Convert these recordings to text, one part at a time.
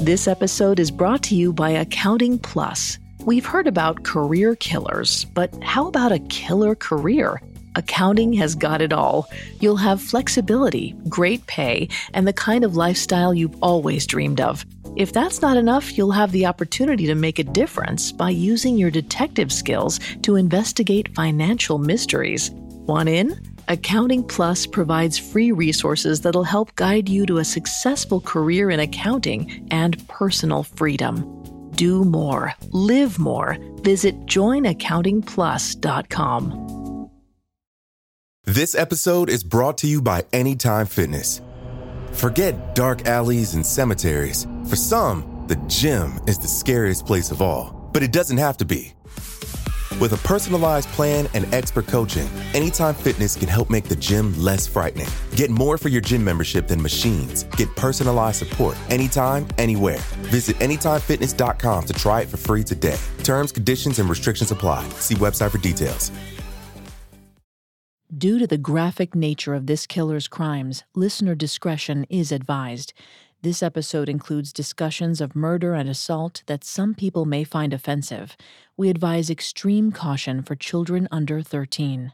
This episode is brought to you by Accounting Plus. We've heard about career killers, but how about a killer career? Accounting has got it all. You'll have flexibility, great pay, and the kind of lifestyle you've always dreamed of. If that's not enough, you'll have the opportunity to make a difference by using your detective skills to investigate financial mysteries. Want in? Accounting Plus provides free resources that'll help guide you to a successful career in accounting and personal freedom. Do more, live more. Visit joinaccountingplus.com. This episode is brought to you by Anytime Fitness. Forget dark alleys and cemeteries. For some, the gym is the scariest place of all, but it doesn't have to be. With a personalized plan and expert coaching, Anytime Fitness can help make the gym less frightening. Get more for your gym membership than machines. Get personalized support anytime, anywhere. Visit AnytimeFitness.com to try it for free today. Terms, conditions, and restrictions apply. See website for details. Due to the graphic nature of this killer's crimes, listener discretion is advised. This episode includes discussions of murder and assault that some people may find offensive. We advise extreme caution for children under 13.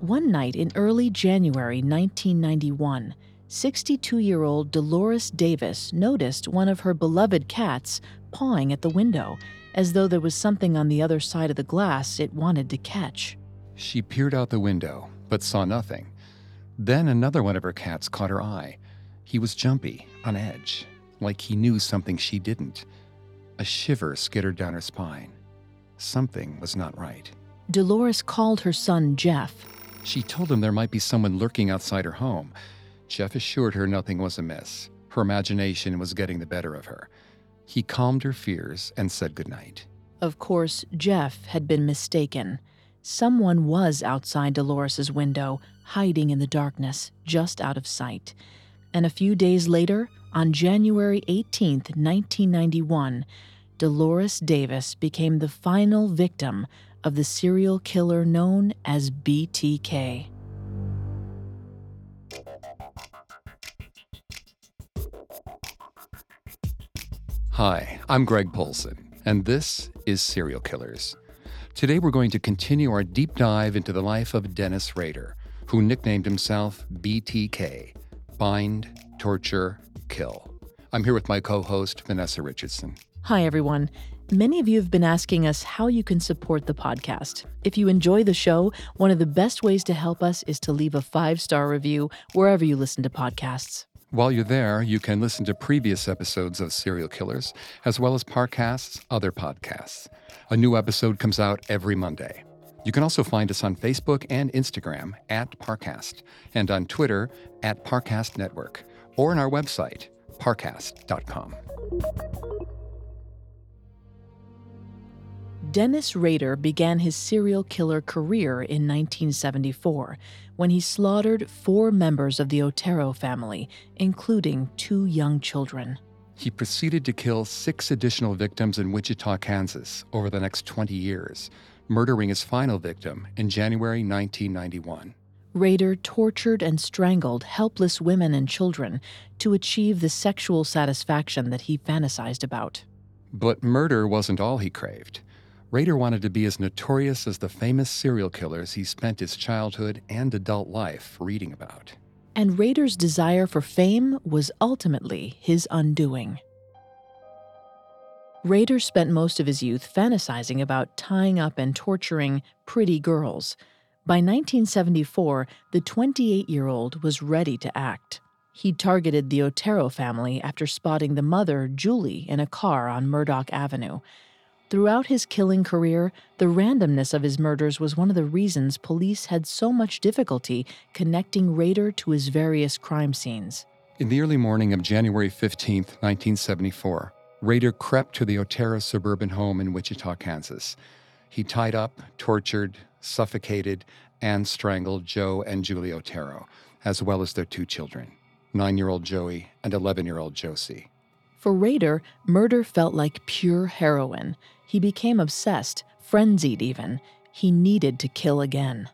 One night in early January 1991, 62 year old Dolores Davis noticed one of her beloved cats pawing at the window, as though there was something on the other side of the glass it wanted to catch. She peered out the window, but saw nothing. Then another one of her cats caught her eye. He was jumpy, on edge, like he knew something she didn't. A shiver skittered down her spine. Something was not right. Dolores called her son Jeff. She told him there might be someone lurking outside her home. Jeff assured her nothing was amiss. Her imagination was getting the better of her. He calmed her fears and said goodnight. Of course, Jeff had been mistaken. Someone was outside Dolores's window, hiding in the darkness, just out of sight. And a few days later, on January 18, 1991, Dolores Davis became the final victim of the serial killer known as BTK. Hi, I'm Greg Polcyn, and this is Serial Killers. Today we're going to continue our deep dive into the life of Dennis Rader, who nicknamed himself BTK Bind, Torture, Kill. I'm here with my co host, Vanessa Richardson. Hi, everyone. Many of you have been asking us how you can support the podcast. If you enjoy the show, one of the best ways to help us is to leave a five star review wherever you listen to podcasts. While you're there, you can listen to previous episodes of Serial Killers, as well as Parcast's other podcasts. A new episode comes out every Monday. You can also find us on Facebook and Instagram at Parcast, and on Twitter at Parcast Network, or on our website, parcast.com. Dennis Rader began his serial killer career in 1974 when he slaughtered four members of the Otero family, including two young children. He proceeded to kill six additional victims in Wichita, Kansas over the next 20 years, murdering his final victim in January 1991. Rader tortured and strangled helpless women and children to achieve the sexual satisfaction that he fantasized about. But murder wasn't all he craved. Rader wanted to be as notorious as the famous serial killers he spent his childhood and adult life reading about. And Rader's desire for fame was ultimately his undoing. Rader spent most of his youth fantasizing about tying up and torturing pretty girls. By 1974, the 28 year old was ready to act. He targeted the Otero family after spotting the mother, Julie, in a car on Murdock Avenue. Throughout his killing career, the randomness of his murders was one of the reasons police had so much difficulty connecting Rader to his various crime scenes. In the early morning of January 15, 1974, Rader crept to the Otero suburban home in Wichita, Kansas. He tied up, tortured, suffocated, and strangled Joe and Julie Otero, as well as their two children, nine year old Joey and 11 year old Josie. For Rader, murder felt like pure heroin. He became obsessed, frenzied even. He needed to kill again.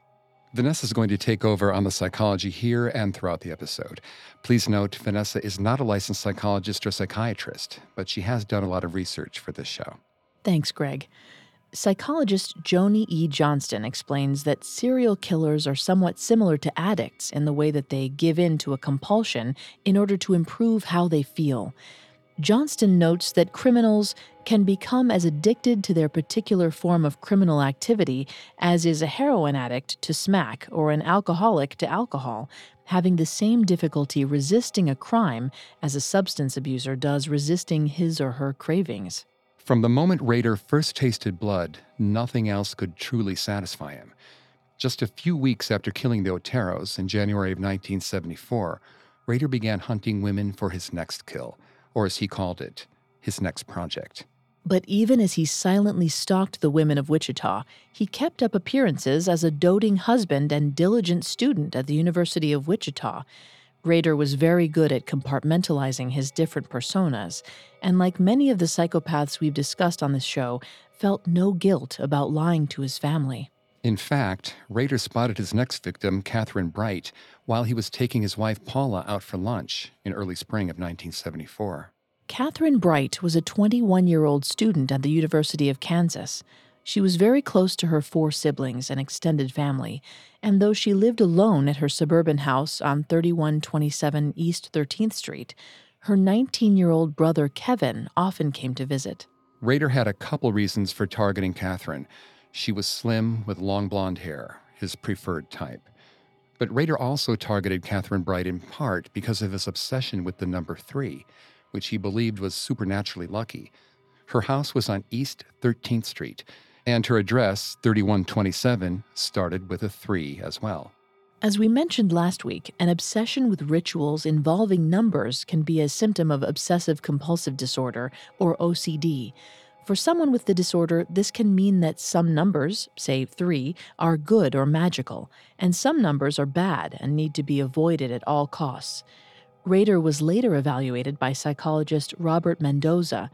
Vanessa is going to take over on the psychology here and throughout the episode. Please note, Vanessa is not a licensed psychologist or psychiatrist, but she has done a lot of research for this show. Thanks, Greg. Psychologist Joni E. Johnston explains that serial killers are somewhat similar to addicts in the way that they give in to a compulsion in order to improve how they feel. Johnston notes that criminals can become as addicted to their particular form of criminal activity as is a heroin addict to smack or an alcoholic to alcohol, having the same difficulty resisting a crime as a substance abuser does resisting his or her cravings. From the moment Rader first tasted blood, nothing else could truly satisfy him. Just a few weeks after killing the Oteros in January of 1974, Rader began hunting women for his next kill, or as he called it, his next project. But even as he silently stalked the women of Wichita, he kept up appearances as a doting husband and diligent student at the University of Wichita. Rader was very good at compartmentalizing his different personas, and like many of the psychopaths we've discussed on this show, felt no guilt about lying to his family. In fact, Rader spotted his next victim, Catherine Bright, while he was taking his wife Paula out for lunch in early spring of 1974. Catherine Bright was a 21 year old student at the University of Kansas. She was very close to her four siblings and extended family, and though she lived alone at her suburban house on 3127 East 13th Street, her 19 year old brother Kevin often came to visit. Rader had a couple reasons for targeting Catherine. She was slim with long blonde hair, his preferred type. But Rader also targeted Catherine Bright in part because of his obsession with the number three, which he believed was supernaturally lucky. Her house was on East 13th Street, and her address, 3127, started with a 3 as well. As we mentioned last week, an obsession with rituals involving numbers can be a symptom of obsessive compulsive disorder, or OCD. For someone with the disorder, this can mean that some numbers, say 3, are good or magical, and some numbers are bad and need to be avoided at all costs. Rader was later evaluated by psychologist Robert Mendoza,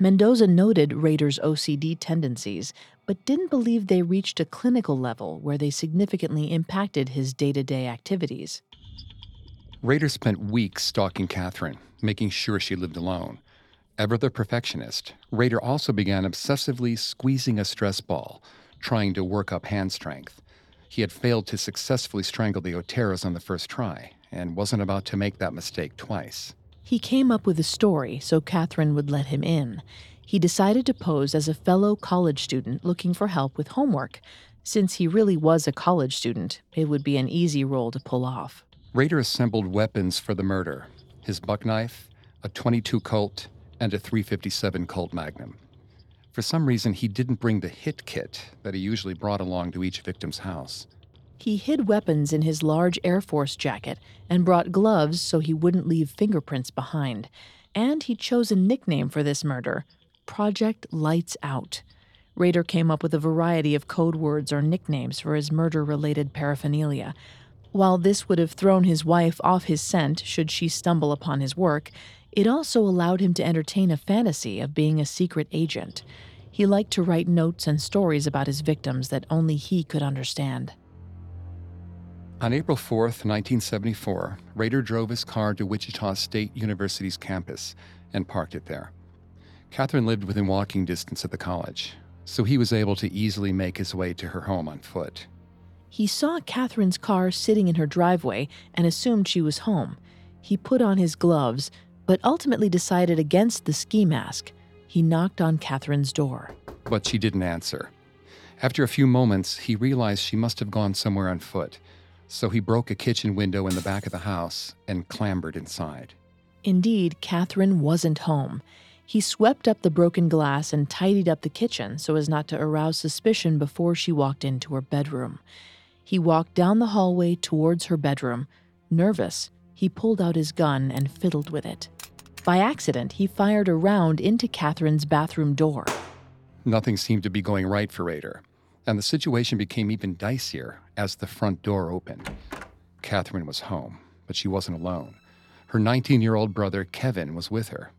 Mendoza noted Rader's OCD tendencies, but didn't believe they reached a clinical level where they significantly impacted his day to day activities. Rader spent weeks stalking Catherine, making sure she lived alone. Ever the perfectionist, Rader also began obsessively squeezing a stress ball, trying to work up hand strength. He had failed to successfully strangle the Oteros on the first try and wasn't about to make that mistake twice. He came up with a story so Catherine would let him in. He decided to pose as a fellow college student looking for help with homework. Since he really was a college student, it would be an easy role to pull off. Rader assembled weapons for the murder his buck knife, a 22 Colt, and a 357 Colt Magnum. For some reason, he didn't bring the hit kit that he usually brought along to each victim's house. He hid weapons in his large Air Force jacket and brought gloves so he wouldn't leave fingerprints behind. And he chose a nickname for this murder Project Lights Out. Rader came up with a variety of code words or nicknames for his murder related paraphernalia. While this would have thrown his wife off his scent should she stumble upon his work, it also allowed him to entertain a fantasy of being a secret agent. He liked to write notes and stories about his victims that only he could understand. On April 4th, 1974, Rader drove his car to Wichita State University's campus and parked it there. Catherine lived within walking distance of the college, so he was able to easily make his way to her home on foot. He saw Catherine's car sitting in her driveway and assumed she was home. He put on his gloves, but ultimately decided against the ski mask. He knocked on Catherine's door. But she didn't answer. After a few moments, he realized she must have gone somewhere on foot so he broke a kitchen window in the back of the house and clambered inside. Indeed, Catherine wasn't home. He swept up the broken glass and tidied up the kitchen so as not to arouse suspicion before she walked into her bedroom. He walked down the hallway towards her bedroom. Nervous, he pulled out his gun and fiddled with it. By accident, he fired a round into Catherine's bathroom door. Nothing seemed to be going right for Rader and the situation became even dicier as the front door opened. Catherine was home, but she wasn't alone. Her 19 year old brother, Kevin, was with her.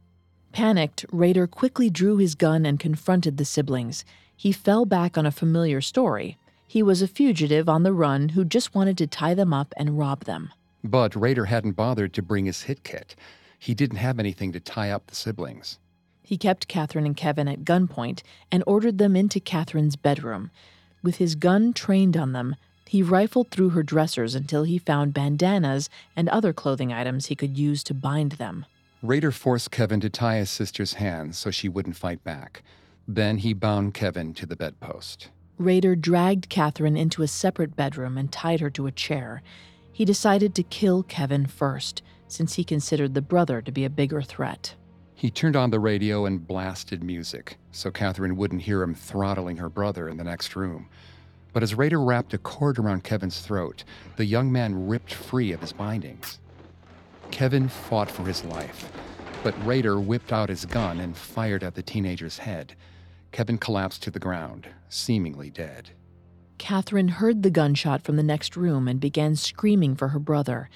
Panicked, Rader quickly drew his gun and confronted the siblings. He fell back on a familiar story. He was a fugitive on the run who just wanted to tie them up and rob them. But Rader hadn't bothered to bring his hit kit. He didn't have anything to tie up the siblings. He kept Catherine and Kevin at gunpoint and ordered them into Catherine's bedroom. With his gun trained on them, he rifled through her dressers until he found bandanas and other clothing items he could use to bind them. Rader forced Kevin to tie his sister's hands so she wouldn't fight back. Then he bound Kevin to the bedpost. Rader dragged Catherine into a separate bedroom and tied her to a chair. He decided to kill Kevin first, since he considered the brother to be a bigger threat. He turned on the radio and blasted music, so Catherine wouldn't hear him throttling her brother in the next room. But as Rader wrapped a cord around Kevin's throat, the young man ripped free of his bindings. Kevin fought for his life, but Rader whipped out his gun and fired at the teenager's head. Kevin collapsed to the ground, seemingly dead. Catherine heard the gunshot from the next room and began screaming for her brother.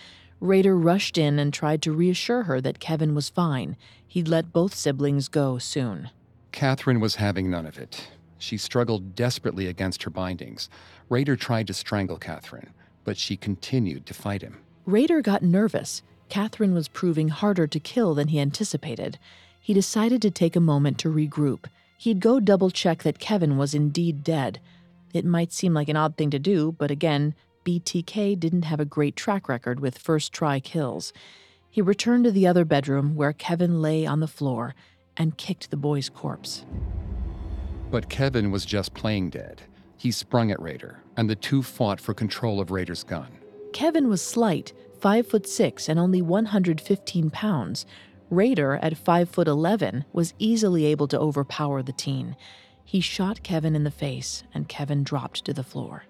Rader rushed in and tried to reassure her that Kevin was fine. He'd let both siblings go soon. Catherine was having none of it. She struggled desperately against her bindings. Rader tried to strangle Catherine, but she continued to fight him. Rader got nervous. Catherine was proving harder to kill than he anticipated. He decided to take a moment to regroup. He'd go double check that Kevin was indeed dead. It might seem like an odd thing to do, but again, BTK didn't have a great track record with first try kills. He returned to the other bedroom where Kevin lay on the floor and kicked the boy's corpse. But Kevin was just playing dead. He sprung at Rader, and the two fought for control of Rader's gun. Kevin was slight, 5 foot 6 and only 115 pounds. Rader, at 5 foot 11, was easily able to overpower the teen. He shot Kevin in the face, and Kevin dropped to the floor.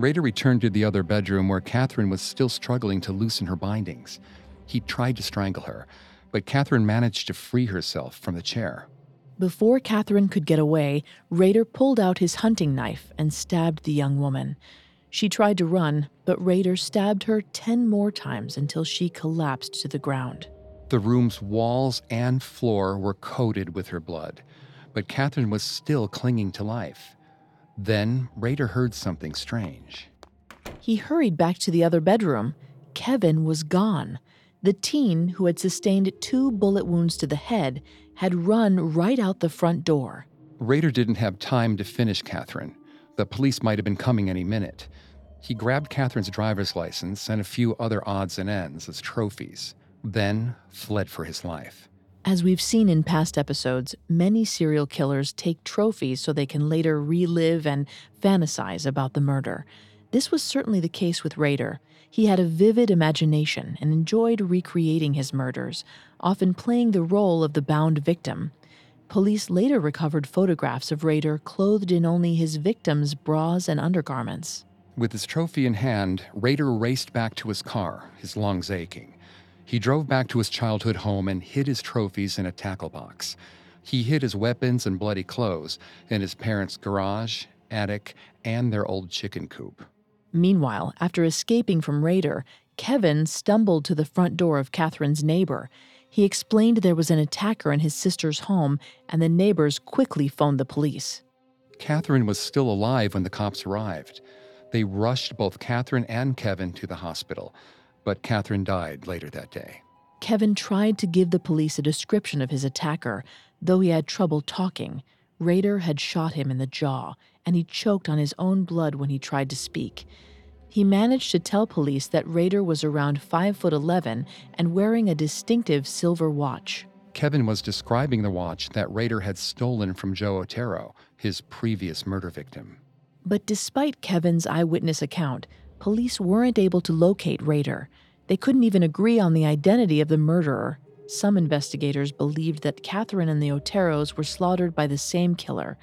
Rader returned to the other bedroom where Catherine was still struggling to loosen her bindings. He tried to strangle her, but Catherine managed to free herself from the chair. Before Catherine could get away, Rader pulled out his hunting knife and stabbed the young woman. She tried to run, but Rader stabbed her ten more times until she collapsed to the ground. The room's walls and floor were coated with her blood, but Catherine was still clinging to life. Then Rader heard something strange. He hurried back to the other bedroom. Kevin was gone. The teen, who had sustained two bullet wounds to the head, had run right out the front door. Rader didn't have time to finish Catherine. The police might have been coming any minute. He grabbed Catherine's driver's license and a few other odds and ends as trophies, then fled for his life. As we've seen in past episodes, many serial killers take trophies so they can later relive and fantasize about the murder. This was certainly the case with Rader. He had a vivid imagination and enjoyed recreating his murders, often playing the role of the bound victim. Police later recovered photographs of Rader clothed in only his victims' bras and undergarments. With his trophy in hand, Rader raced back to his car, his lungs aching. He drove back to his childhood home and hid his trophies in a tackle box. He hid his weapons and bloody clothes in his parents' garage, attic, and their old chicken coop. Meanwhile, after escaping from Rader, Kevin stumbled to the front door of Catherine's neighbor. He explained there was an attacker in his sister's home, and the neighbors quickly phoned the police. Catherine was still alive when the cops arrived. They rushed both Catherine and Kevin to the hospital, but Catherine died later that day. Kevin tried to give the police a description of his attacker, though he had trouble talking. Rader had shot him in the jaw, and he choked on his own blood when he tried to speak. He managed to tell police that Rader was around 5 foot 11 and wearing a distinctive silver watch. Kevin was describing the watch that Rader had stolen from Joe Otero, his previous murder victim. But despite Kevin's eyewitness account, police weren't able to locate Rader. They couldn't even agree on the identity of the murderer. Some investigators believed that Catherine and the Oteros were slaughtered by the same killer,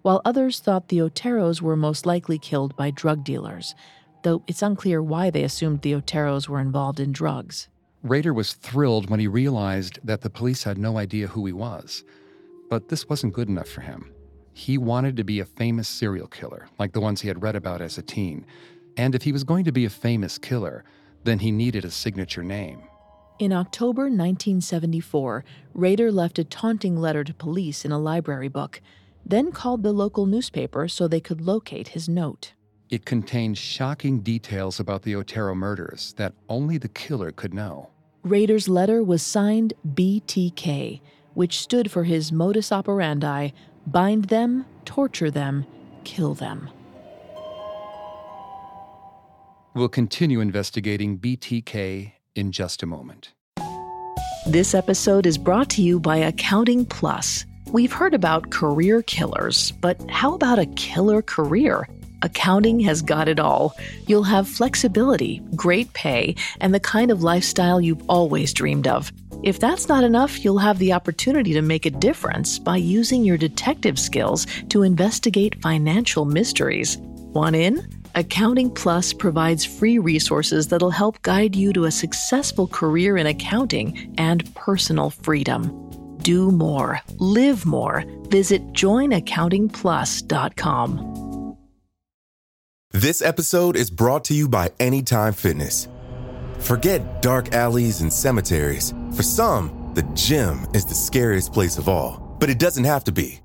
while others thought the Oteros were most likely killed by drug dealers, though it's unclear why they assumed the Oteros were involved in drugs. Rader was thrilled when he realized that the police had no idea who he was. But this wasn't good enough for him. He wanted to be a famous serial killer, like the ones he had read about as a teen. And if he was going to be a famous killer, then he needed a signature name. In October 1974, Rader left a taunting letter to police in a library book, then called the local newspaper so they could locate his note. It contained shocking details about the Otero murders that only the killer could know. Rader's letter was signed BTK, which stood for his modus operandi bind them, torture them, kill them. We'll continue investigating BTK in just a moment. This episode is brought to you by Accounting Plus. We've heard about career killers, but how about a killer career? Accounting has got it all. You'll have flexibility, great pay, and the kind of lifestyle you've always dreamed of. If that's not enough, you'll have the opportunity to make a difference by using your detective skills to investigate financial mysteries. Want in? Accounting Plus provides free resources that'll help guide you to a successful career in accounting and personal freedom. Do more, live more. Visit joinaccountingplus.com. This episode is brought to you by Anytime Fitness. Forget dark alleys and cemeteries. For some, the gym is the scariest place of all, but it doesn't have to be.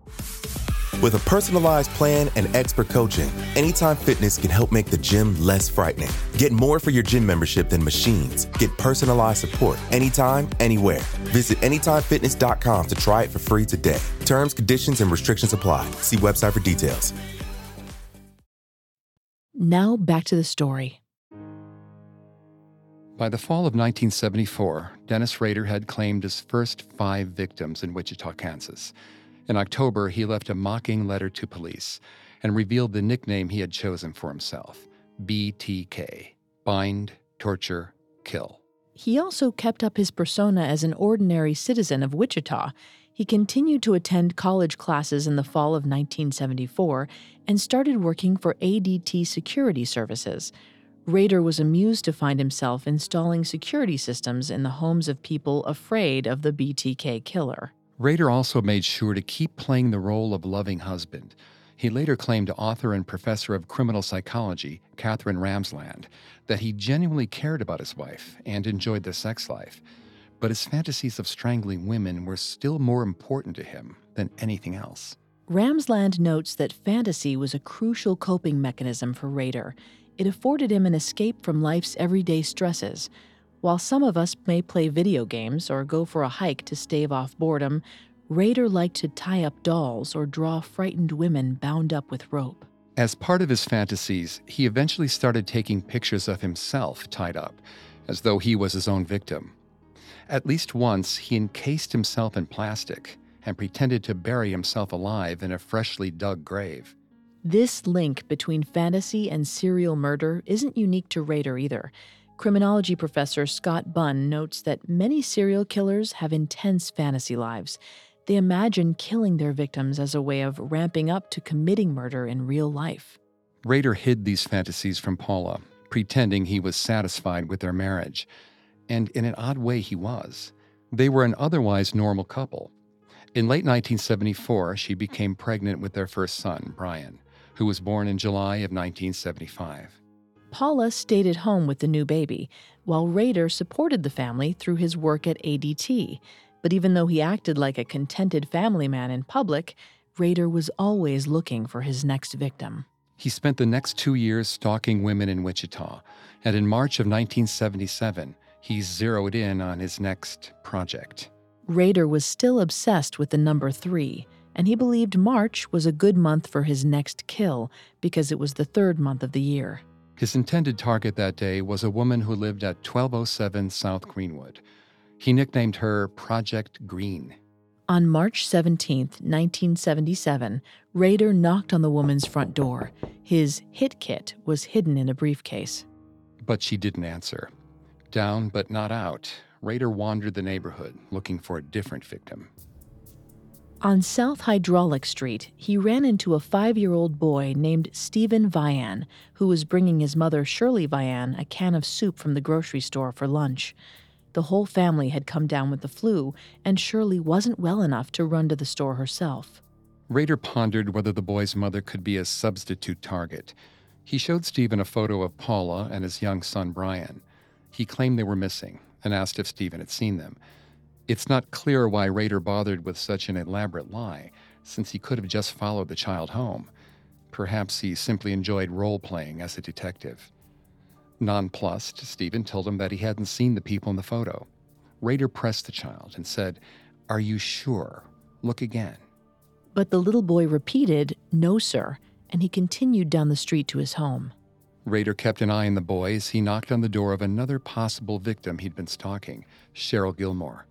With a personalized plan and expert coaching, Anytime Fitness can help make the gym less frightening. Get more for your gym membership than machines. Get personalized support anytime, anywhere. Visit AnytimeFitness.com to try it for free today. Terms, conditions, and restrictions apply. See website for details. Now back to the story. By the fall of 1974, Dennis Rader had claimed his first five victims in Wichita, Kansas. In October, he left a mocking letter to police and revealed the nickname he had chosen for himself BTK Bind, Torture, Kill. He also kept up his persona as an ordinary citizen of Wichita. He continued to attend college classes in the fall of 1974 and started working for ADT Security Services. Rader was amused to find himself installing security systems in the homes of people afraid of the BTK killer. Rader also made sure to keep playing the role of loving husband. He later claimed to author and professor of criminal psychology, Katherine Ramsland, that he genuinely cared about his wife and enjoyed their sex life. But his fantasies of strangling women were still more important to him than anything else. Ramsland notes that fantasy was a crucial coping mechanism for Rader. It afforded him an escape from life's everyday stresses. While some of us may play video games or go for a hike to stave off boredom, Rader liked to tie up dolls or draw frightened women bound up with rope. As part of his fantasies, he eventually started taking pictures of himself tied up, as though he was his own victim. At least once, he encased himself in plastic and pretended to bury himself alive in a freshly dug grave. This link between fantasy and serial murder isn't unique to Rader either. Criminology professor Scott Bonn notes that many serial killers have intense fantasy lives. They imagine killing their victims as a way of ramping up to committing murder in real life. Rader hid these fantasies from Paula, pretending he was satisfied with their marriage. And in an odd way, he was. They were an otherwise normal couple. In late 1974, she became pregnant with their first son, Brian who was born in July of 1975. Paula stayed at home with the new baby, while Rader supported the family through his work at ADT. But even though he acted like a contented family man in public, Rader was always looking for his next victim. He spent the next two years stalking women in Wichita, and in March of 1977, he zeroed in on his next project. Rader was still obsessed with the number three, and he believed March was a good month for his next kill because it was the third month of the year. His intended target that day was a woman who lived at 1207 South Greenwood. He nicknamed her Project Green. On March 17, 1977, Rader knocked on the woman's front door. His hit kit was hidden in a briefcase. But she didn't answer. Down but not out, Rader wandered the neighborhood looking for a different victim. On South Hydraulic Street, he ran into a five year old boy named Stephen Vian, who was bringing his mother, Shirley Vian, a can of soup from the grocery store for lunch. The whole family had come down with the flu, and Shirley wasn't well enough to run to the store herself. Rader pondered whether the boy's mother could be a substitute target. He showed Stephen a photo of Paula and his young son Brian. He claimed they were missing and asked if Stephen had seen them. It's not clear why Rader bothered with such an elaborate lie, since he could have just followed the child home. Perhaps he simply enjoyed role playing as a detective. Nonplussed, Stephen told him that he hadn't seen the people in the photo. Rader pressed the child and said, Are you sure? Look again. But the little boy repeated, No, sir, and he continued down the street to his home. Rader kept an eye on the boy as he knocked on the door of another possible victim he'd been stalking, Cheryl Gilmore.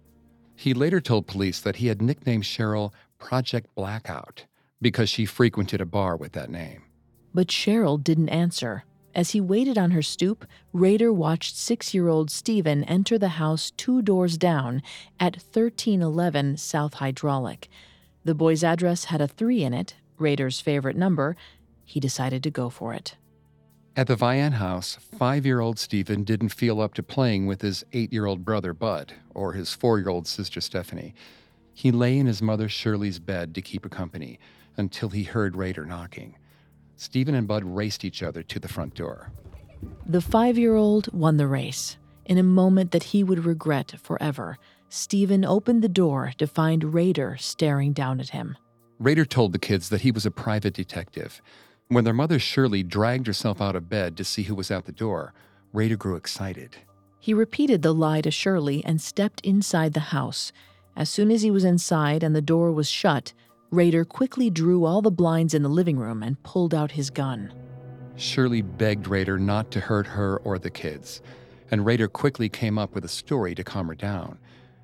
He later told police that he had nicknamed Cheryl Project Blackout because she frequented a bar with that name. But Cheryl didn't answer. As he waited on her stoop, Rader watched six year old Stephen enter the house two doors down at 1311 South Hydraulic. The boy's address had a three in it, Rader's favorite number. He decided to go for it. At the Vian house, five year old Stephen didn't feel up to playing with his eight year old brother Bud or his four year old sister Stephanie. He lay in his mother Shirley's bed to keep her company until he heard Rader knocking. Stephen and Bud raced each other to the front door. The five year old won the race. In a moment that he would regret forever, Stephen opened the door to find Rader staring down at him. Rader told the kids that he was a private detective. When their mother Shirley dragged herself out of bed to see who was at the door, Rader grew excited. He repeated the lie to Shirley and stepped inside the house. As soon as he was inside and the door was shut, Rader quickly drew all the blinds in the living room and pulled out his gun. Shirley begged Rader not to hurt her or the kids, and Rader quickly came up with a story to calm her down.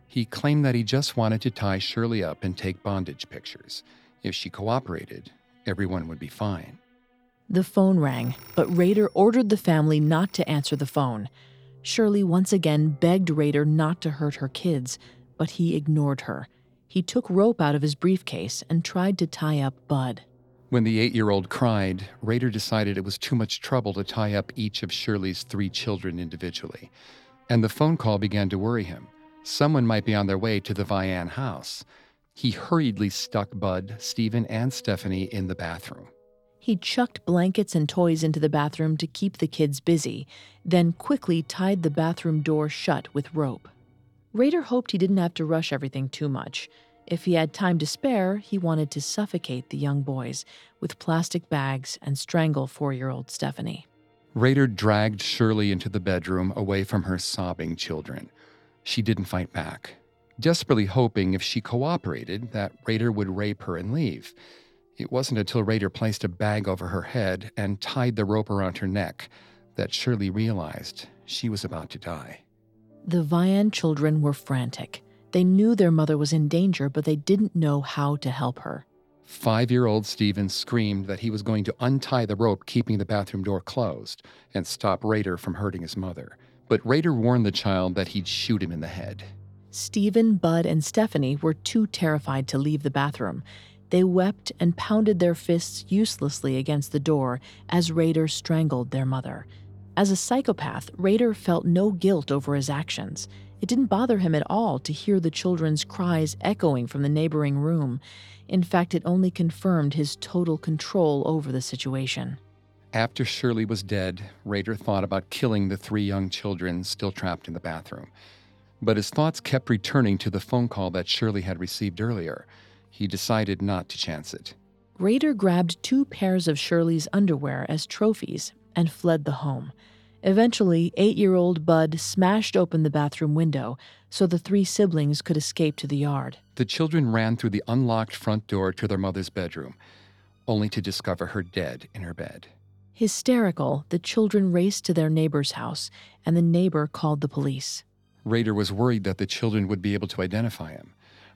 He claimed that he just wanted to tie Shirley up and take bondage pictures. If she cooperated, everyone would be fine. The phone rang, but Rader ordered the family not to answer the phone. Shirley once again begged Rader not to hurt her kids, but he ignored her. He took rope out of his briefcase and tried to tie up Bud. When the eight year old cried, Rader decided it was too much trouble to tie up each of Shirley's three children individually. And the phone call began to worry him. Someone might be on their way to the Vian house. He hurriedly stuck Bud, Stephen, and Stephanie in the bathroom. He chucked blankets and toys into the bathroom to keep the kids busy, then quickly tied the bathroom door shut with rope. Rader hoped he didn't have to rush everything too much. If he had time to spare, he wanted to suffocate the young boys with plastic bags and strangle four year old Stephanie. Rader dragged Shirley into the bedroom away from her sobbing children. She didn't fight back, desperately hoping if she cooperated that Rader would rape her and leave. It wasn't until Rader placed a bag over her head and tied the rope around her neck that Shirley realized she was about to die. The Vian children were frantic. They knew their mother was in danger, but they didn't know how to help her. Five year old Stephen screamed that he was going to untie the rope keeping the bathroom door closed and stop Rader from hurting his mother. But Rader warned the child that he'd shoot him in the head. Stephen, Bud, and Stephanie were too terrified to leave the bathroom. They wept and pounded their fists uselessly against the door as Rader strangled their mother. As a psychopath, Rader felt no guilt over his actions. It didn't bother him at all to hear the children's cries echoing from the neighboring room. In fact, it only confirmed his total control over the situation. After Shirley was dead, Rader thought about killing the three young children still trapped in the bathroom. But his thoughts kept returning to the phone call that Shirley had received earlier. He decided not to chance it. Rader grabbed two pairs of Shirley's underwear as trophies and fled the home. Eventually, eight year old Bud smashed open the bathroom window so the three siblings could escape to the yard. The children ran through the unlocked front door to their mother's bedroom, only to discover her dead in her bed. Hysterical, the children raced to their neighbor's house, and the neighbor called the police. Rader was worried that the children would be able to identify him,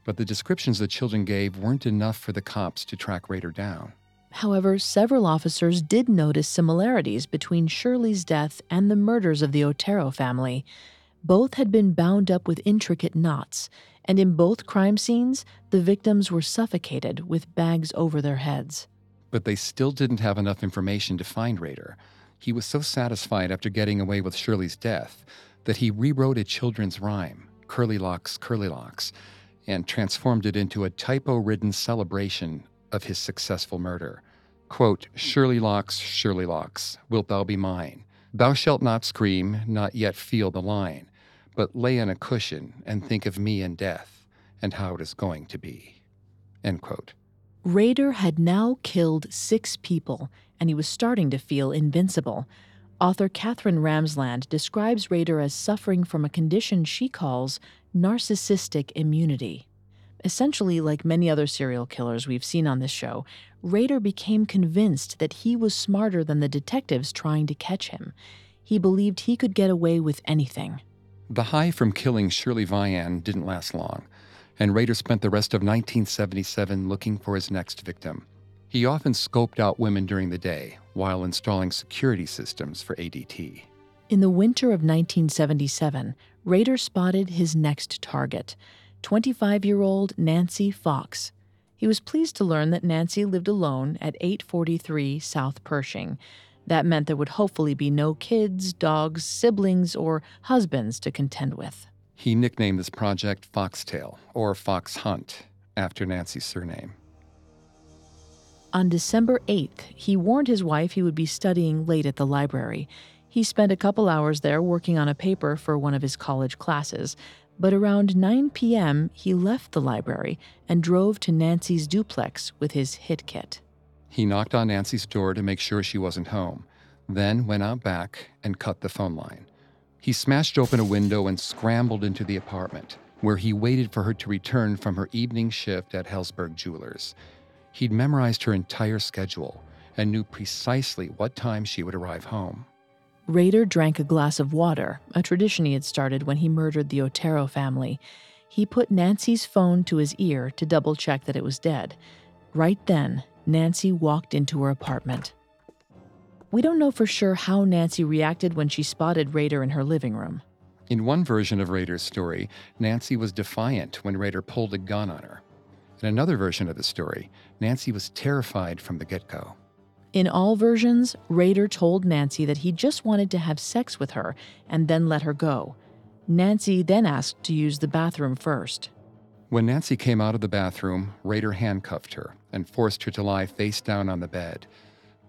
but the descriptions the children gave weren't enough for the cops to track Rader down. However, several officers did notice similarities between Shirley's death and the murders of the Otero family. Both had been bound up with intricate knots, and in both crime scenes, the victims were suffocated with bags over their heads. But they still didn't have enough information to find Rader. He was so satisfied after getting away with Shirley's death that he rewrote a children's rhyme, Curly Locks, Curly Locks, and transformed it into a typo ridden celebration of his successful murder. Quote, Surely locks, surely locks, wilt thou be mine? Thou shalt not scream, not yet feel the line, but lay on a cushion and think of me and death, and how it is going to be. End quote. Rader had now killed six people, and he was starting to feel invincible. Author Katherine Ramsland describes Rader as suffering from a condition she calls narcissistic immunity. Essentially, like many other serial killers we've seen on this show, Rader became convinced that he was smarter than the detectives trying to catch him. He believed he could get away with anything. The high from killing Shirley Vian didn't last long, and Rader spent the rest of 1977 looking for his next victim. He often scoped out women during the day while installing security systems for ADT. In the winter of 1977, Rader spotted his next target 25 year old Nancy Fox. He was pleased to learn that Nancy lived alone at 843 South Pershing. That meant there would hopefully be no kids, dogs, siblings, or husbands to contend with. He nicknamed this project Foxtail, or Fox Hunt, after Nancy's surname. On December 8th, he warned his wife he would be studying late at the library. He spent a couple hours there working on a paper for one of his college classes, but around 9 p.m., he left the library and drove to Nancy's duplex with his hit kit. He knocked on Nancy's door to make sure she wasn't home, then went out back and cut the phone line. He smashed open a window and scrambled into the apartment, where he waited for her to return from her evening shift at Helzberg Jewelers. He'd memorized her entire schedule and knew precisely what time she would arrive home. Rader drank a glass of water, a tradition he had started when he murdered the Otero family. He put Nancy's phone to his ear to double check that it was dead. Right then, Nancy walked into her apartment. We don't know for sure how Nancy reacted when she spotted Rader in her living room. In one version of Rader's story, Nancy was defiant when Rader pulled a gun on her. In another version of the story, Nancy was terrified from the get go. In all versions, Rader told Nancy that he just wanted to have sex with her and then let her go. Nancy then asked to use the bathroom first. When Nancy came out of the bathroom, Rader handcuffed her and forced her to lie face down on the bed.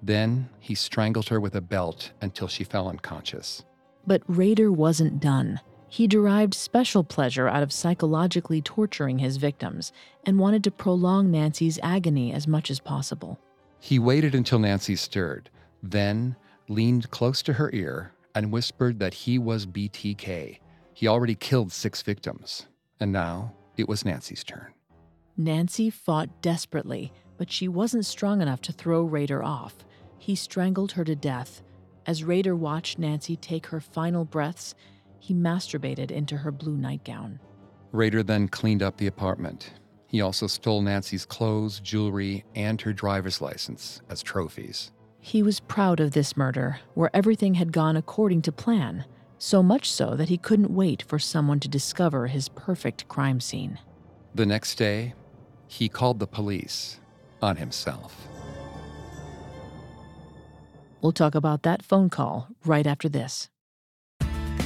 Then he strangled her with a belt until she fell unconscious. But Rader wasn't done. He derived special pleasure out of psychologically torturing his victims and wanted to prolong Nancy's agony as much as possible. He waited until Nancy stirred, then leaned close to her ear and whispered that he was BTK. He already killed six victims, and now it was Nancy's turn. Nancy fought desperately, but she wasn't strong enough to throw Rader off. He strangled her to death. As Rader watched Nancy take her final breaths, he masturbated into her blue nightgown. Rader then cleaned up the apartment. He also stole Nancy's clothes, jewelry, and her driver's license as trophies. He was proud of this murder, where everything had gone according to plan, so much so that he couldn't wait for someone to discover his perfect crime scene. The next day, he called the police on himself. We'll talk about that phone call right after this.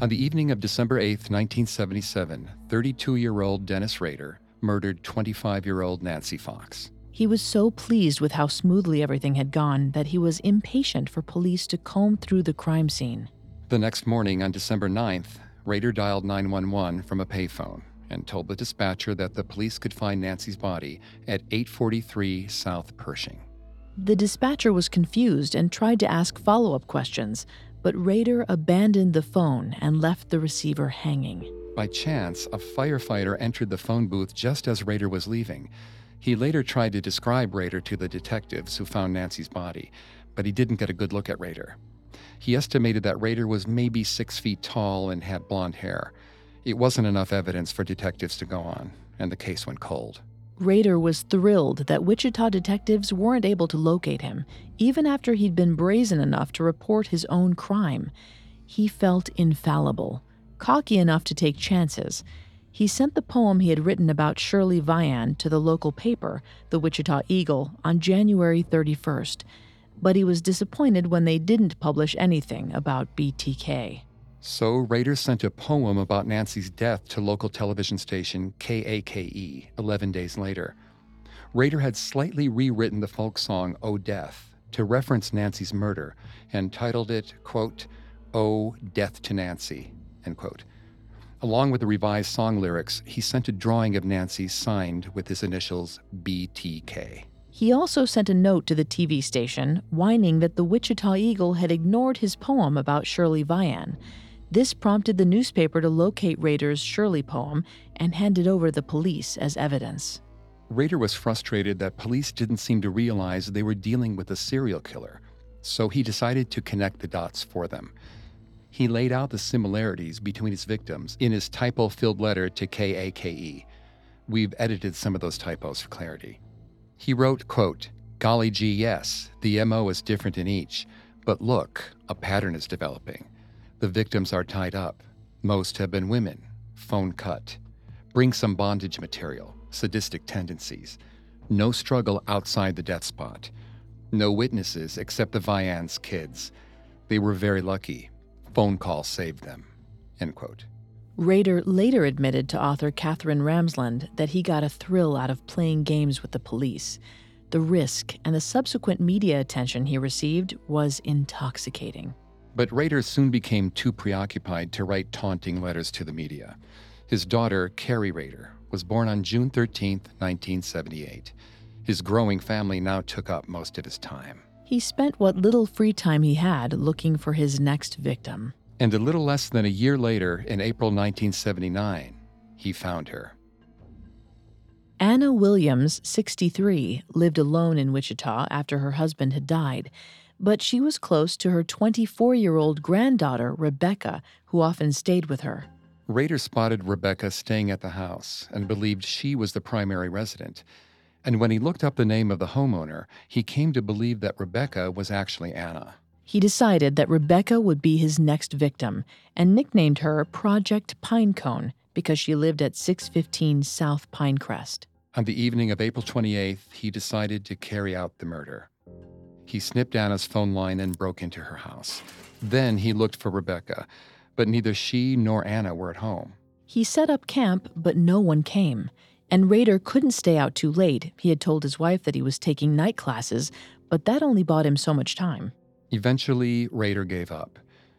On the evening of December 8, 1977, 32 year old Dennis Rader murdered 25 year old Nancy Fox. He was so pleased with how smoothly everything had gone that he was impatient for police to comb through the crime scene. The next morning, on December 9th, Rader dialed 911 from a payphone and told the dispatcher that the police could find Nancy's body at 843 South Pershing. The dispatcher was confused and tried to ask follow up questions, but Rader abandoned the phone and left the receiver hanging. By chance, a firefighter entered the phone booth just as Rader was leaving. He later tried to describe Rader to the detectives who found Nancy's body, but he didn't get a good look at Rader. He estimated that Rader was maybe six feet tall and had blonde hair. It wasn't enough evidence for detectives to go on, and the case went cold. Rader was thrilled that Wichita detectives weren't able to locate him, even after he'd been brazen enough to report his own crime. He felt infallible, cocky enough to take chances. He sent the poem he had written about Shirley Vian to the local paper, the Wichita Eagle, on January 31st, but he was disappointed when they didn't publish anything about BTK. So Rader sent a poem about Nancy's death to local television station KAKE 11 days later. Rader had slightly rewritten the folk song Oh Death to reference Nancy's murder and titled it, quote, Oh Death to Nancy, end quote. Along with the revised song lyrics, he sent a drawing of Nancy signed with his initials BTK. He also sent a note to the TV station whining that the Wichita Eagle had ignored his poem about Shirley Vian. This prompted the newspaper to locate Rader's Shirley poem and hand it over to the police as evidence. Rader was frustrated that police didn't seem to realize they were dealing with a serial killer, so he decided to connect the dots for them. He laid out the similarities between his victims in his typo filled letter to KAKE. We've edited some of those typos for clarity. He wrote, quote, Golly gee, yes, the MO is different in each, but look, a pattern is developing. The victims are tied up. Most have been women. Phone cut. Bring some bondage material. Sadistic tendencies. No struggle outside the death spot. No witnesses except the Vian's kids. They were very lucky. Phone call saved them. End quote. Later admitted to author Katherine Ramsland that he got a thrill out of playing games with the police. The risk and the subsequent media attention he received was intoxicating. But Rader soon became too preoccupied to write taunting letters to the media. His daughter, Carrie Rader, was born on June 13, 1978. His growing family now took up most of his time. He spent what little free time he had looking for his next victim. And a little less than a year later, in April 1979, he found her. Anna Williams, 63, lived alone in Wichita after her husband had died but she was close to her 24 year old granddaughter, Rebecca, who often stayed with her. Rader spotted Rebecca staying at the house and believed she was the primary resident. And when he looked up the name of the homeowner, he came to believe that Rebecca was actually Anna. He decided that Rebecca would be his next victim and nicknamed her Project Pinecone because she lived at 615 South Pinecrest. On the evening of April 28th, he decided to carry out the murder. He snipped Anna's phone line and broke into her house. Then he looked for Rebecca, but neither she nor Anna were at home. He set up camp, but no one came. And Rader couldn't stay out too late. He had told his wife that he was taking night classes, but that only bought him so much time. Eventually, Rader gave up.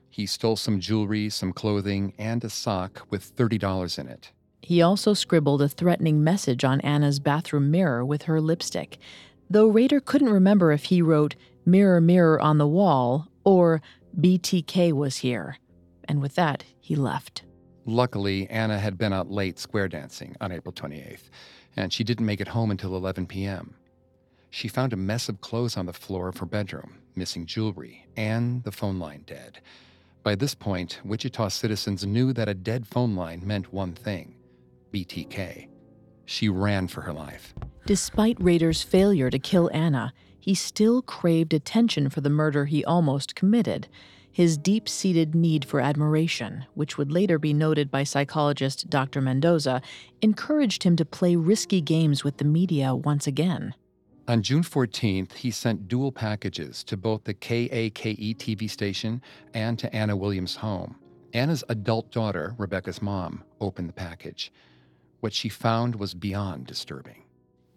He stole some jewelry, some clothing, and a sock with $30 in it. He also scribbled a threatening message on Anna's bathroom mirror with her lipstick though Rader couldn't remember if he wrote Mirror, Mirror on the Wall or BTK was here. And with that, he left. Luckily, Anna had been out late square dancing on April 28th, and she didn't make it home until 11 p.m. She found a mess of clothes on the floor of her bedroom, missing jewelry, and the phone line dead. By this point, Wichita citizens knew that a dead phone line meant one thing BTK. She ran for her life. Despite Rader's failure to kill Anna, he still craved attention for the murder he almost committed. His deep seated need for admiration, which would later be noted by psychologist Dr. Mendoza, encouraged him to play risky games with the media once again. On June 14th, he sent dual packages to both the KAKE TV station and to Anna Williams' home. Anna's adult daughter, Rebecca's mom, opened the package. What she found was beyond disturbing.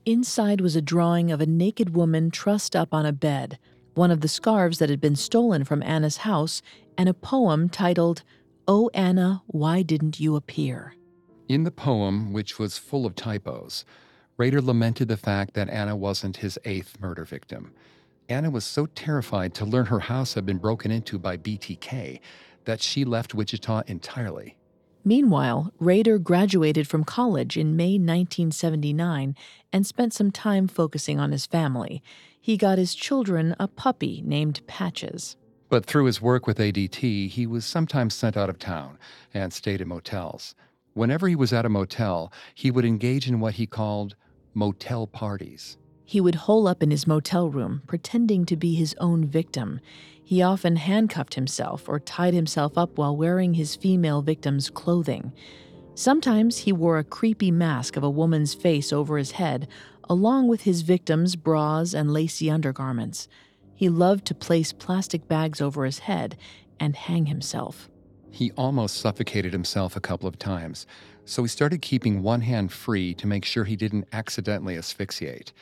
Inside was a drawing of a naked woman trussed up on a bed, one of the scarves that had been stolen from Anna's house, and a poem titled, Oh Anna, Why Didn't You Appear? In the poem, which was full of typos, Rader lamented the fact that Anna wasn't his eighth murder victim. Anna was so terrified to learn her house had been broken into by BTK that she left Wichita entirely. Meanwhile, Rader graduated from college in May 1979 and spent some time focusing on his family. He got his children a puppy named Patches. But through his work with ADT, he was sometimes sent out of town and stayed in motels. Whenever he was at a motel, he would engage in what he called motel parties. He would hole up in his motel room, pretending to be his own victim. He often handcuffed himself or tied himself up while wearing his female victim's clothing. Sometimes he wore a creepy mask of a woman's face over his head, along with his victim's bras and lacy undergarments. He loved to place plastic bags over his head and hang himself. He almost suffocated himself a couple of times, so he started keeping one hand free to make sure he didn't accidentally asphyxiate.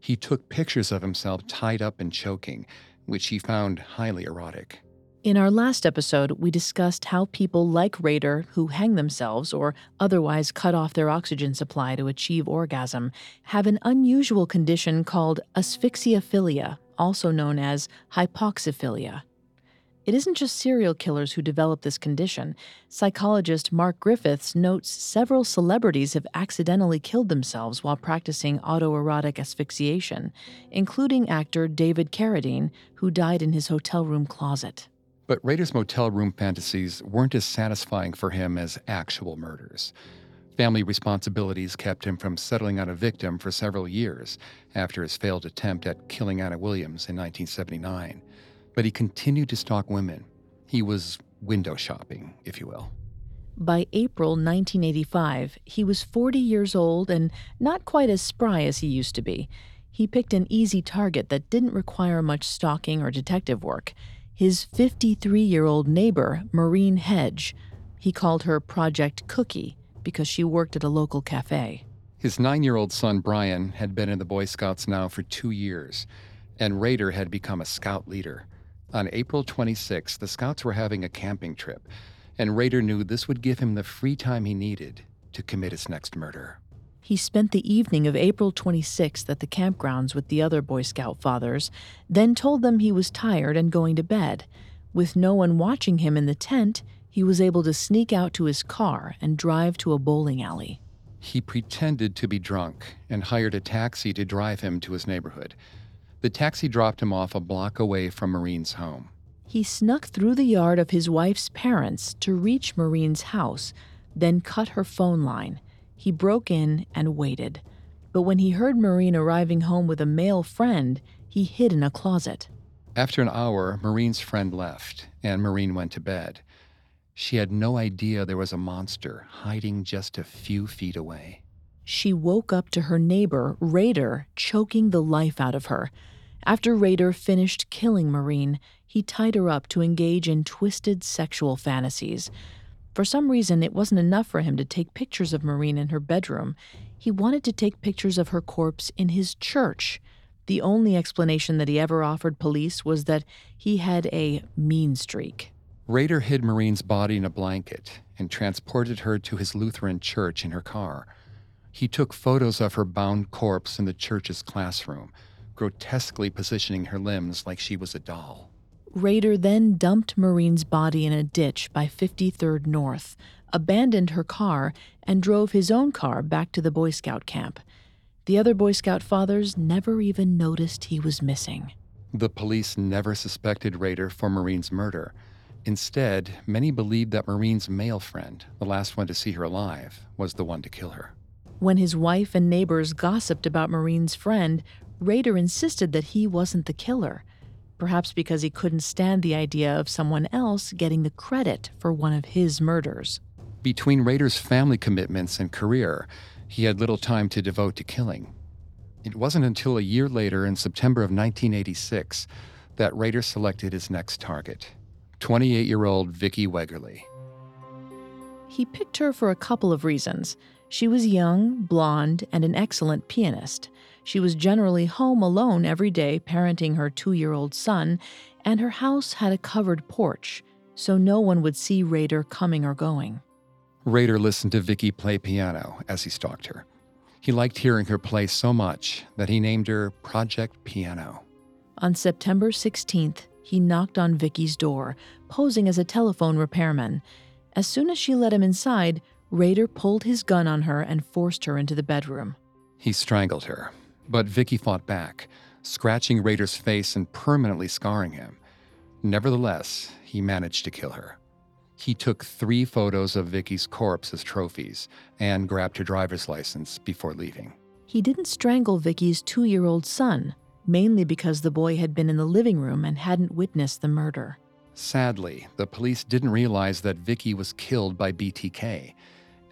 He took pictures of himself tied up and choking, which he found highly erotic. In our last episode, we discussed how people like Rader, who hang themselves or otherwise cut off their oxygen supply to achieve orgasm, have an unusual condition called asphyxiophilia, also known as hypoxyphilia. It isn't just serial killers who develop this condition. Psychologist Mark Griffiths notes several celebrities have accidentally killed themselves while practicing autoerotic asphyxiation, including actor David Carradine, who died in his hotel room closet. But Rader's motel room fantasies weren't as satisfying for him as actual murders. Family responsibilities kept him from settling on a victim for several years after his failed attempt at killing Anna Williams in 1979 but he continued to stalk women. He was window shopping, if you will. By April 1985, he was 40 years old and not quite as spry as he used to be. He picked an easy target that didn't require much stalking or detective work his 53 year old neighbor, Marine Hedge. He called her Project Cookie because she worked at a local cafe. His nine year old son, Brian, had been in the Boy Scouts now for two years, and Rader had become a scout leader. On April 26, the Scouts were having a camping trip, and Rader knew this would give him the free time he needed to commit his next murder. He spent the evening of April 26th at the campgrounds with the other Boy Scout fathers, then told them he was tired and going to bed. With no one watching him in the tent, he was able to sneak out to his car and drive to a bowling alley. He pretended to be drunk and hired a taxi to drive him to his neighborhood. The taxi dropped him off a block away from Marine's home. He snuck through the yard of his wife's parents to reach Marine's house, then cut her phone line. He broke in and waited. But when he heard Marine arriving home with a male friend, he hid in a closet. After an hour, Marine's friend left, and Marine went to bed. She had no idea there was a monster hiding just a few feet away. She woke up to her neighbor, Rader, choking the life out of her. After Rader finished killing Marine, he tied her up to engage in twisted sexual fantasies. For some reason, it wasn't enough for him to take pictures of Marine in her bedroom. He wanted to take pictures of her corpse in his church. The only explanation that he ever offered police was that he had a mean streak. Rader hid Marine's body in a blanket and transported her to his Lutheran church in her car. He took photos of her bound corpse in the church's classroom grotesquely positioning her limbs like she was a doll. Rader then dumped Marine's body in a ditch by 53rd North, abandoned her car, and drove his own car back to the Boy Scout camp. The other Boy Scout fathers never even noticed he was missing. The police never suspected Rader for Marine's murder. Instead, many believed that Marine's male friend, the last one to see her alive, was the one to kill her. When his wife and neighbors gossiped about Marine's friend, Rader insisted that he wasn't the killer, perhaps because he couldn't stand the idea of someone else getting the credit for one of his murders. Between Rader's family commitments and career, he had little time to devote to killing. It wasn't until a year later, in September of 1986, that Rader selected his next target 28 year old Vicki Wegerle. He picked her for a couple of reasons. She was young, blonde, and an excellent pianist. She was generally home alone every day parenting her two year old son, and her house had a covered porch, so no one would see Rader coming or going. Rader listened to Vicki play piano as he stalked her. He liked hearing her play so much that he named her Project Piano. On September 16th, he knocked on Vicki's door, posing as a telephone repairman. As soon as she let him inside, Rader pulled his gun on her and forced her into the bedroom. He strangled her, but Vicki fought back, scratching Rader's face and permanently scarring him. Nevertheless, he managed to kill her. He took three photos of Vicki's corpse as trophies and grabbed her driver's license before leaving. He didn't strangle Vicki's two year old son, mainly because the boy had been in the living room and hadn't witnessed the murder. Sadly, the police didn't realize that Vicki was killed by BTK,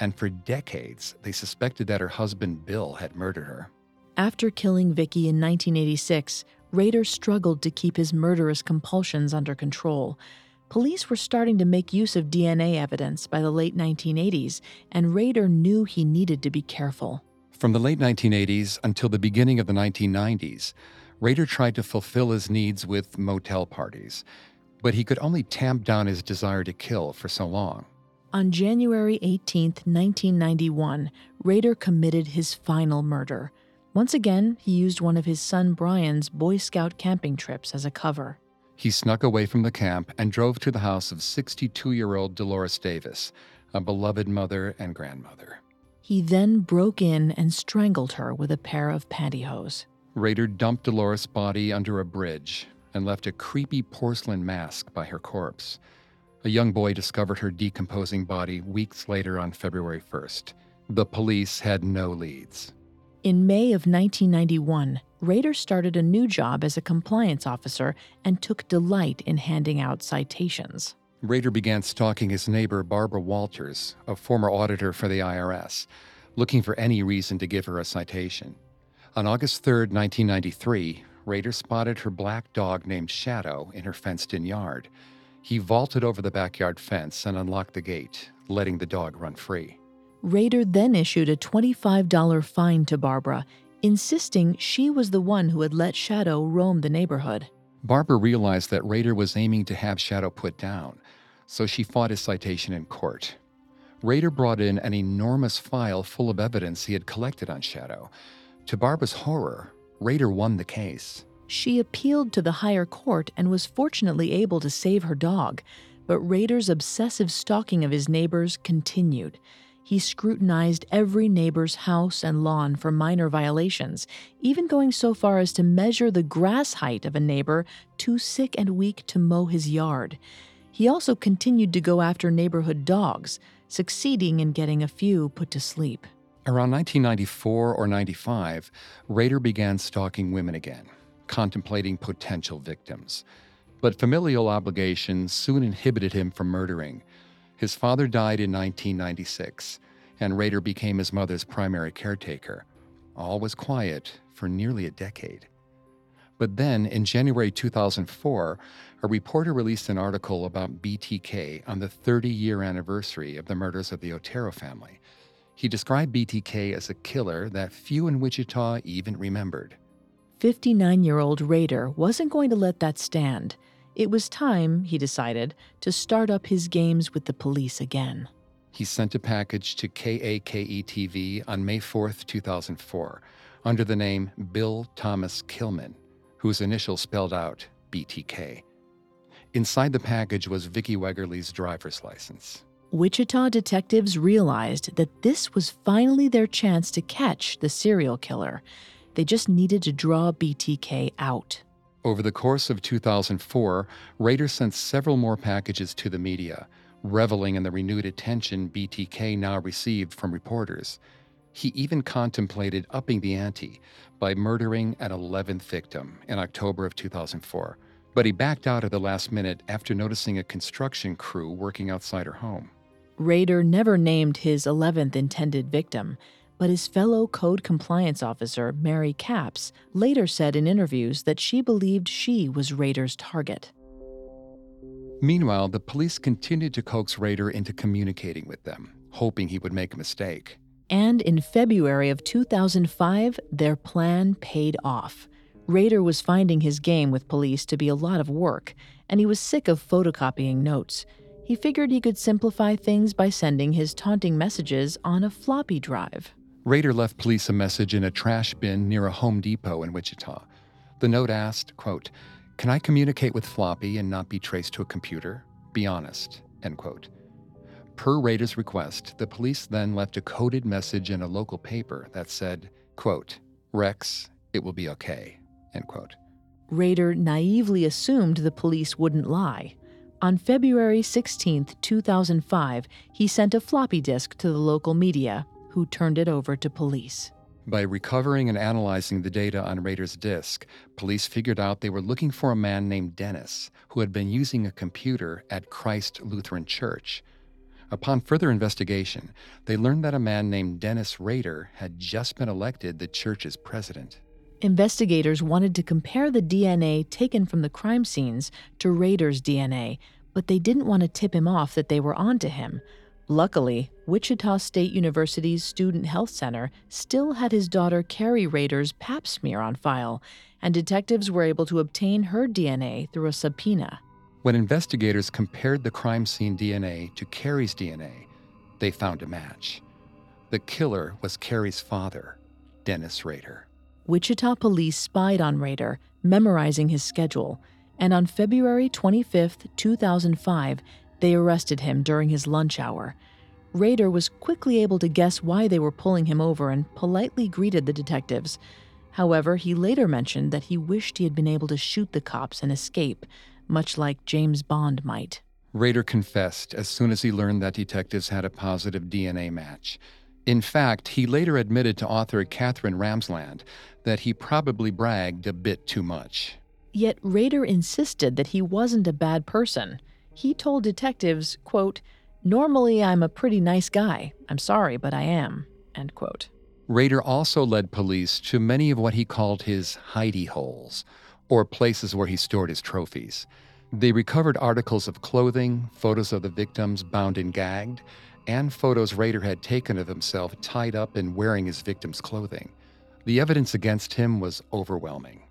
and for decades they suspected that her husband Bill had murdered her. After killing Vicki in 1986, Rader struggled to keep his murderous compulsions under control. Police were starting to make use of DNA evidence by the late 1980s, and Rader knew he needed to be careful. From the late 1980s until the beginning of the 1990s, Rader tried to fulfill his needs with motel parties, but he could only tamp down his desire to kill for so long. On January 18, 1991, Rader committed his final murder. Once again, he used one of his son Brian's Boy Scout camping trips as a cover. He snuck away from the camp and drove to the house of 62 year old Dolores Davis, a beloved mother and grandmother. He then broke in and strangled her with a pair of pantyhose. Rader dumped Dolores' body under a bridge and left a creepy porcelain mask by her corpse. A young boy discovered her decomposing body weeks later on February 1st. The police had no leads. In May of 1991, Rader started a new job as a compliance officer and took delight in handing out citations. Rader began stalking his neighbor, Barbara Walters, a former auditor for the IRS, looking for any reason to give her a citation. On August 3, 1993, Rader spotted her black dog named Shadow in her fenced in yard. He vaulted over the backyard fence and unlocked the gate, letting the dog run free. Rader then issued a $25 fine to Barbara, insisting she was the one who had let Shadow roam the neighborhood. Barbara realized that Rader was aiming to have Shadow put down, so she fought his citation in court. Rader brought in an enormous file full of evidence he had collected on Shadow. To Barbara's horror, Rader won the case. She appealed to the higher court and was fortunately able to save her dog, but Rader's obsessive stalking of his neighbors continued. He scrutinized every neighbor's house and lawn for minor violations, even going so far as to measure the grass height of a neighbor too sick and weak to mow his yard. He also continued to go after neighborhood dogs, succeeding in getting a few put to sleep. Around 1994 or 95, Rader began stalking women again, contemplating potential victims. But familial obligations soon inhibited him from murdering. His father died in 1996, and Rader became his mother's primary caretaker. All was quiet for nearly a decade. But then, in January 2004, a reporter released an article about BTK on the 30 year anniversary of the murders of the Otero family. He described BTK as a killer that few in Wichita even remembered. 59 year old Rader wasn't going to let that stand. It was time, he decided, to start up his games with the police again. He sent a package to KAKE TV on May 4, 2004, under the name Bill Thomas Kilman, whose initials spelled out BTK. Inside the package was Vicki Wegerle's driver's license. Wichita detectives realized that this was finally their chance to catch the serial killer. They just needed to draw BTK out. Over the course of 2004, Rader sent several more packages to the media, reveling in the renewed attention BTK now received from reporters. He even contemplated upping the ante by murdering an 11th victim in October of 2004. But he backed out at the last minute after noticing a construction crew working outside her home. Rader never named his 11th intended victim, but his fellow code compliance officer, Mary Capps, later said in interviews that she believed she was Rader's target. Meanwhile, the police continued to coax Rader into communicating with them, hoping he would make a mistake. And in February of 2005, their plan paid off. Rader was finding his game with police to be a lot of work, and he was sick of photocopying notes. He figured he could simplify things by sending his taunting messages on a floppy drive. Rader left police a message in a trash bin near a Home Depot in Wichita. The note asked, quote, Can I communicate with Floppy and not be traced to a computer? Be honest, end quote. Per Rader's request, the police then left a coded message in a local paper that said, quote, Rex, it will be okay, end quote. Rader naively assumed the police wouldn't lie. On February 16, 2005, he sent a floppy disk to the local media, who turned it over to police. By recovering and analyzing the data on Rader's disk, police figured out they were looking for a man named Dennis who had been using a computer at Christ Lutheran Church. Upon further investigation, they learned that a man named Dennis Rader had just been elected the church's president. Investigators wanted to compare the DNA taken from the crime scenes to Rader's DNA, but they didn't want to tip him off that they were onto him. Luckily, Wichita State University's Student Health Center still had his daughter Carrie Rader's pap smear on file, and detectives were able to obtain her DNA through a subpoena. When investigators compared the crime scene DNA to Carrie's DNA, they found a match. The killer was Carrie's father, Dennis Rader. Wichita police spied on Rader, memorizing his schedule, and on February 25, 2005, they arrested him during his lunch hour. Rader was quickly able to guess why they were pulling him over and politely greeted the detectives. However, he later mentioned that he wished he had been able to shoot the cops and escape, much like James Bond might. Rader confessed as soon as he learned that detectives had a positive DNA match. In fact, he later admitted to author Katherine Ramsland that he probably bragged a bit too much. Yet Rader insisted that he wasn't a bad person. He told detectives, quote, Normally I'm a pretty nice guy. I'm sorry, but I am. End quote. Rader also led police to many of what he called his hidey holes, or places where he stored his trophies. They recovered articles of clothing, photos of the victims bound and gagged, and photos Rader had taken of himself tied up and wearing his victim's clothing. The evidence against him was overwhelming.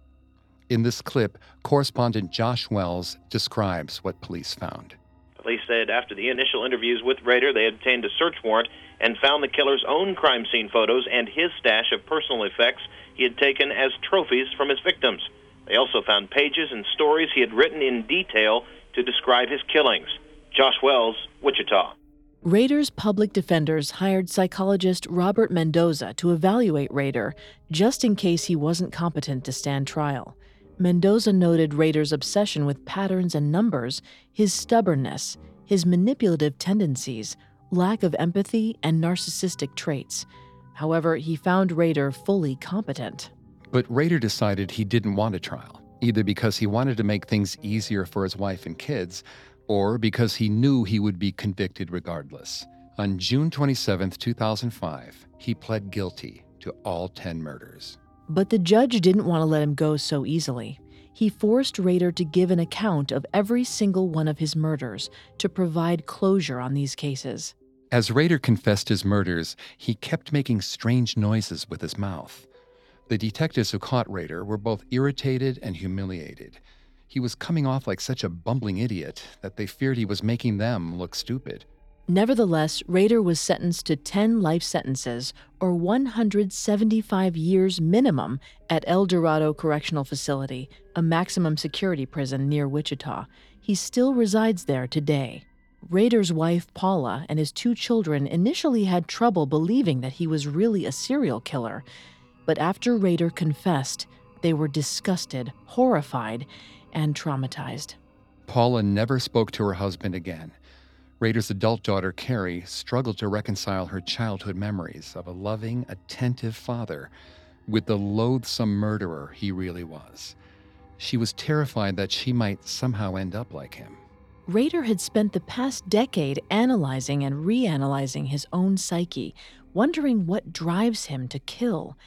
In this clip, correspondent Josh Wells describes what police found. Police said after the initial interviews with Rader, they obtained a search warrant and found the killer's own crime scene photos and his stash of personal effects he had taken as trophies from his victims. They also found pages and stories he had written in detail to describe his killings. Josh Wells, Wichita. Raders public defenders hired psychologist Robert Mendoza to evaluate Rader just in case he wasn't competent to stand trial. Mendoza noted Rader's obsession with patterns and numbers, his stubbornness, his manipulative tendencies, lack of empathy, and narcissistic traits. However, he found Rader fully competent. But Rader decided he didn't want a trial, either because he wanted to make things easier for his wife and kids, or because he knew he would be convicted regardless. On June 27, 2005, he pled guilty to all 10 murders. But the judge didn't want to let him go so easily. He forced Rader to give an account of every single one of his murders to provide closure on these cases. As Rader confessed his murders, he kept making strange noises with his mouth. The detectives who caught Rader were both irritated and humiliated. He was coming off like such a bumbling idiot that they feared he was making them look stupid. Nevertheless, Rader was sentenced to 10 life sentences, or 175 years minimum, at El Dorado Correctional Facility, a maximum security prison near Wichita. He still resides there today. Rader's wife, Paula, and his two children initially had trouble believing that he was really a serial killer. But after Rader confessed, they were disgusted, horrified, and traumatized. Paula never spoke to her husband again. Rader's adult daughter, Carrie, struggled to reconcile her childhood memories of a loving, attentive father with the loathsome murderer he really was. She was terrified that she might somehow end up like him. Rader had spent the past decade analyzing and reanalyzing his own psyche, wondering what drives him to kill.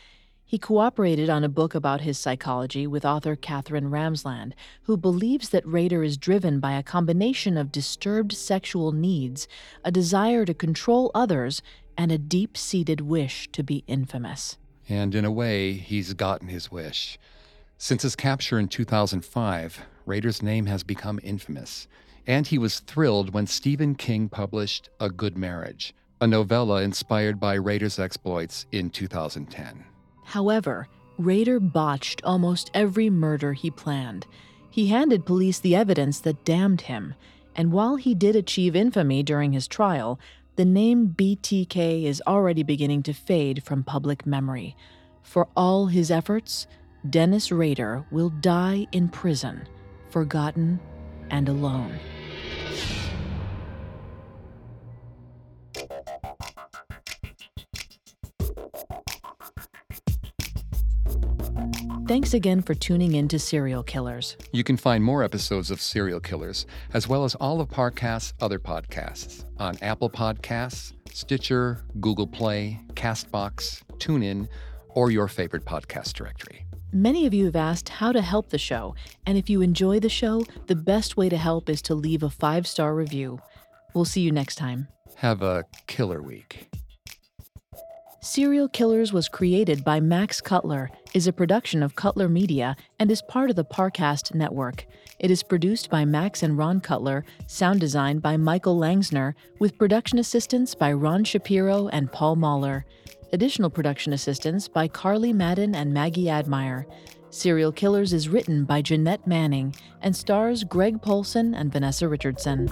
He cooperated on a book about his psychology with author Katherine Ramsland, who believes that Rader is driven by a combination of disturbed sexual needs, a desire to control others, and a deep seated wish to be infamous. And in a way, he's gotten his wish. Since his capture in 2005, Rader's name has become infamous and he was thrilled when Stephen King published A Good Marriage, a novella inspired by Rader's exploits in 2010. However, Rader botched almost every murder he planned. He handed police the evidence that damned him, and while he did achieve infamy during his trial, the name BTK is already beginning to fade from public memory. For all his efforts, Dennis Rader will die in prison, forgotten and alone. Thanks again for tuning in to Serial Killers. You can find more episodes of Serial Killers, as well as all of Parcast's other podcasts, on Apple Podcasts, Stitcher, Google Play, Castbox, TuneIn, or your favorite podcast directory. Many of you have asked how to help the show, and if you enjoy the show, the best way to help is to leave a five star review. We'll see you next time. Have a killer week. Serial Killers was created by Max Cutler, is a production of Cutler Media, and is part of the Parcast network. It is produced by Max and Ron Cutler, sound design by Michael Langsner, with production assistance by Ron Shapiro and Paul Mahler. Additional production assistance by Carly Madden and Maggie Admire. Serial Killers is written by Jeanette Manning and stars Greg Polcyn and Vanessa Richardson.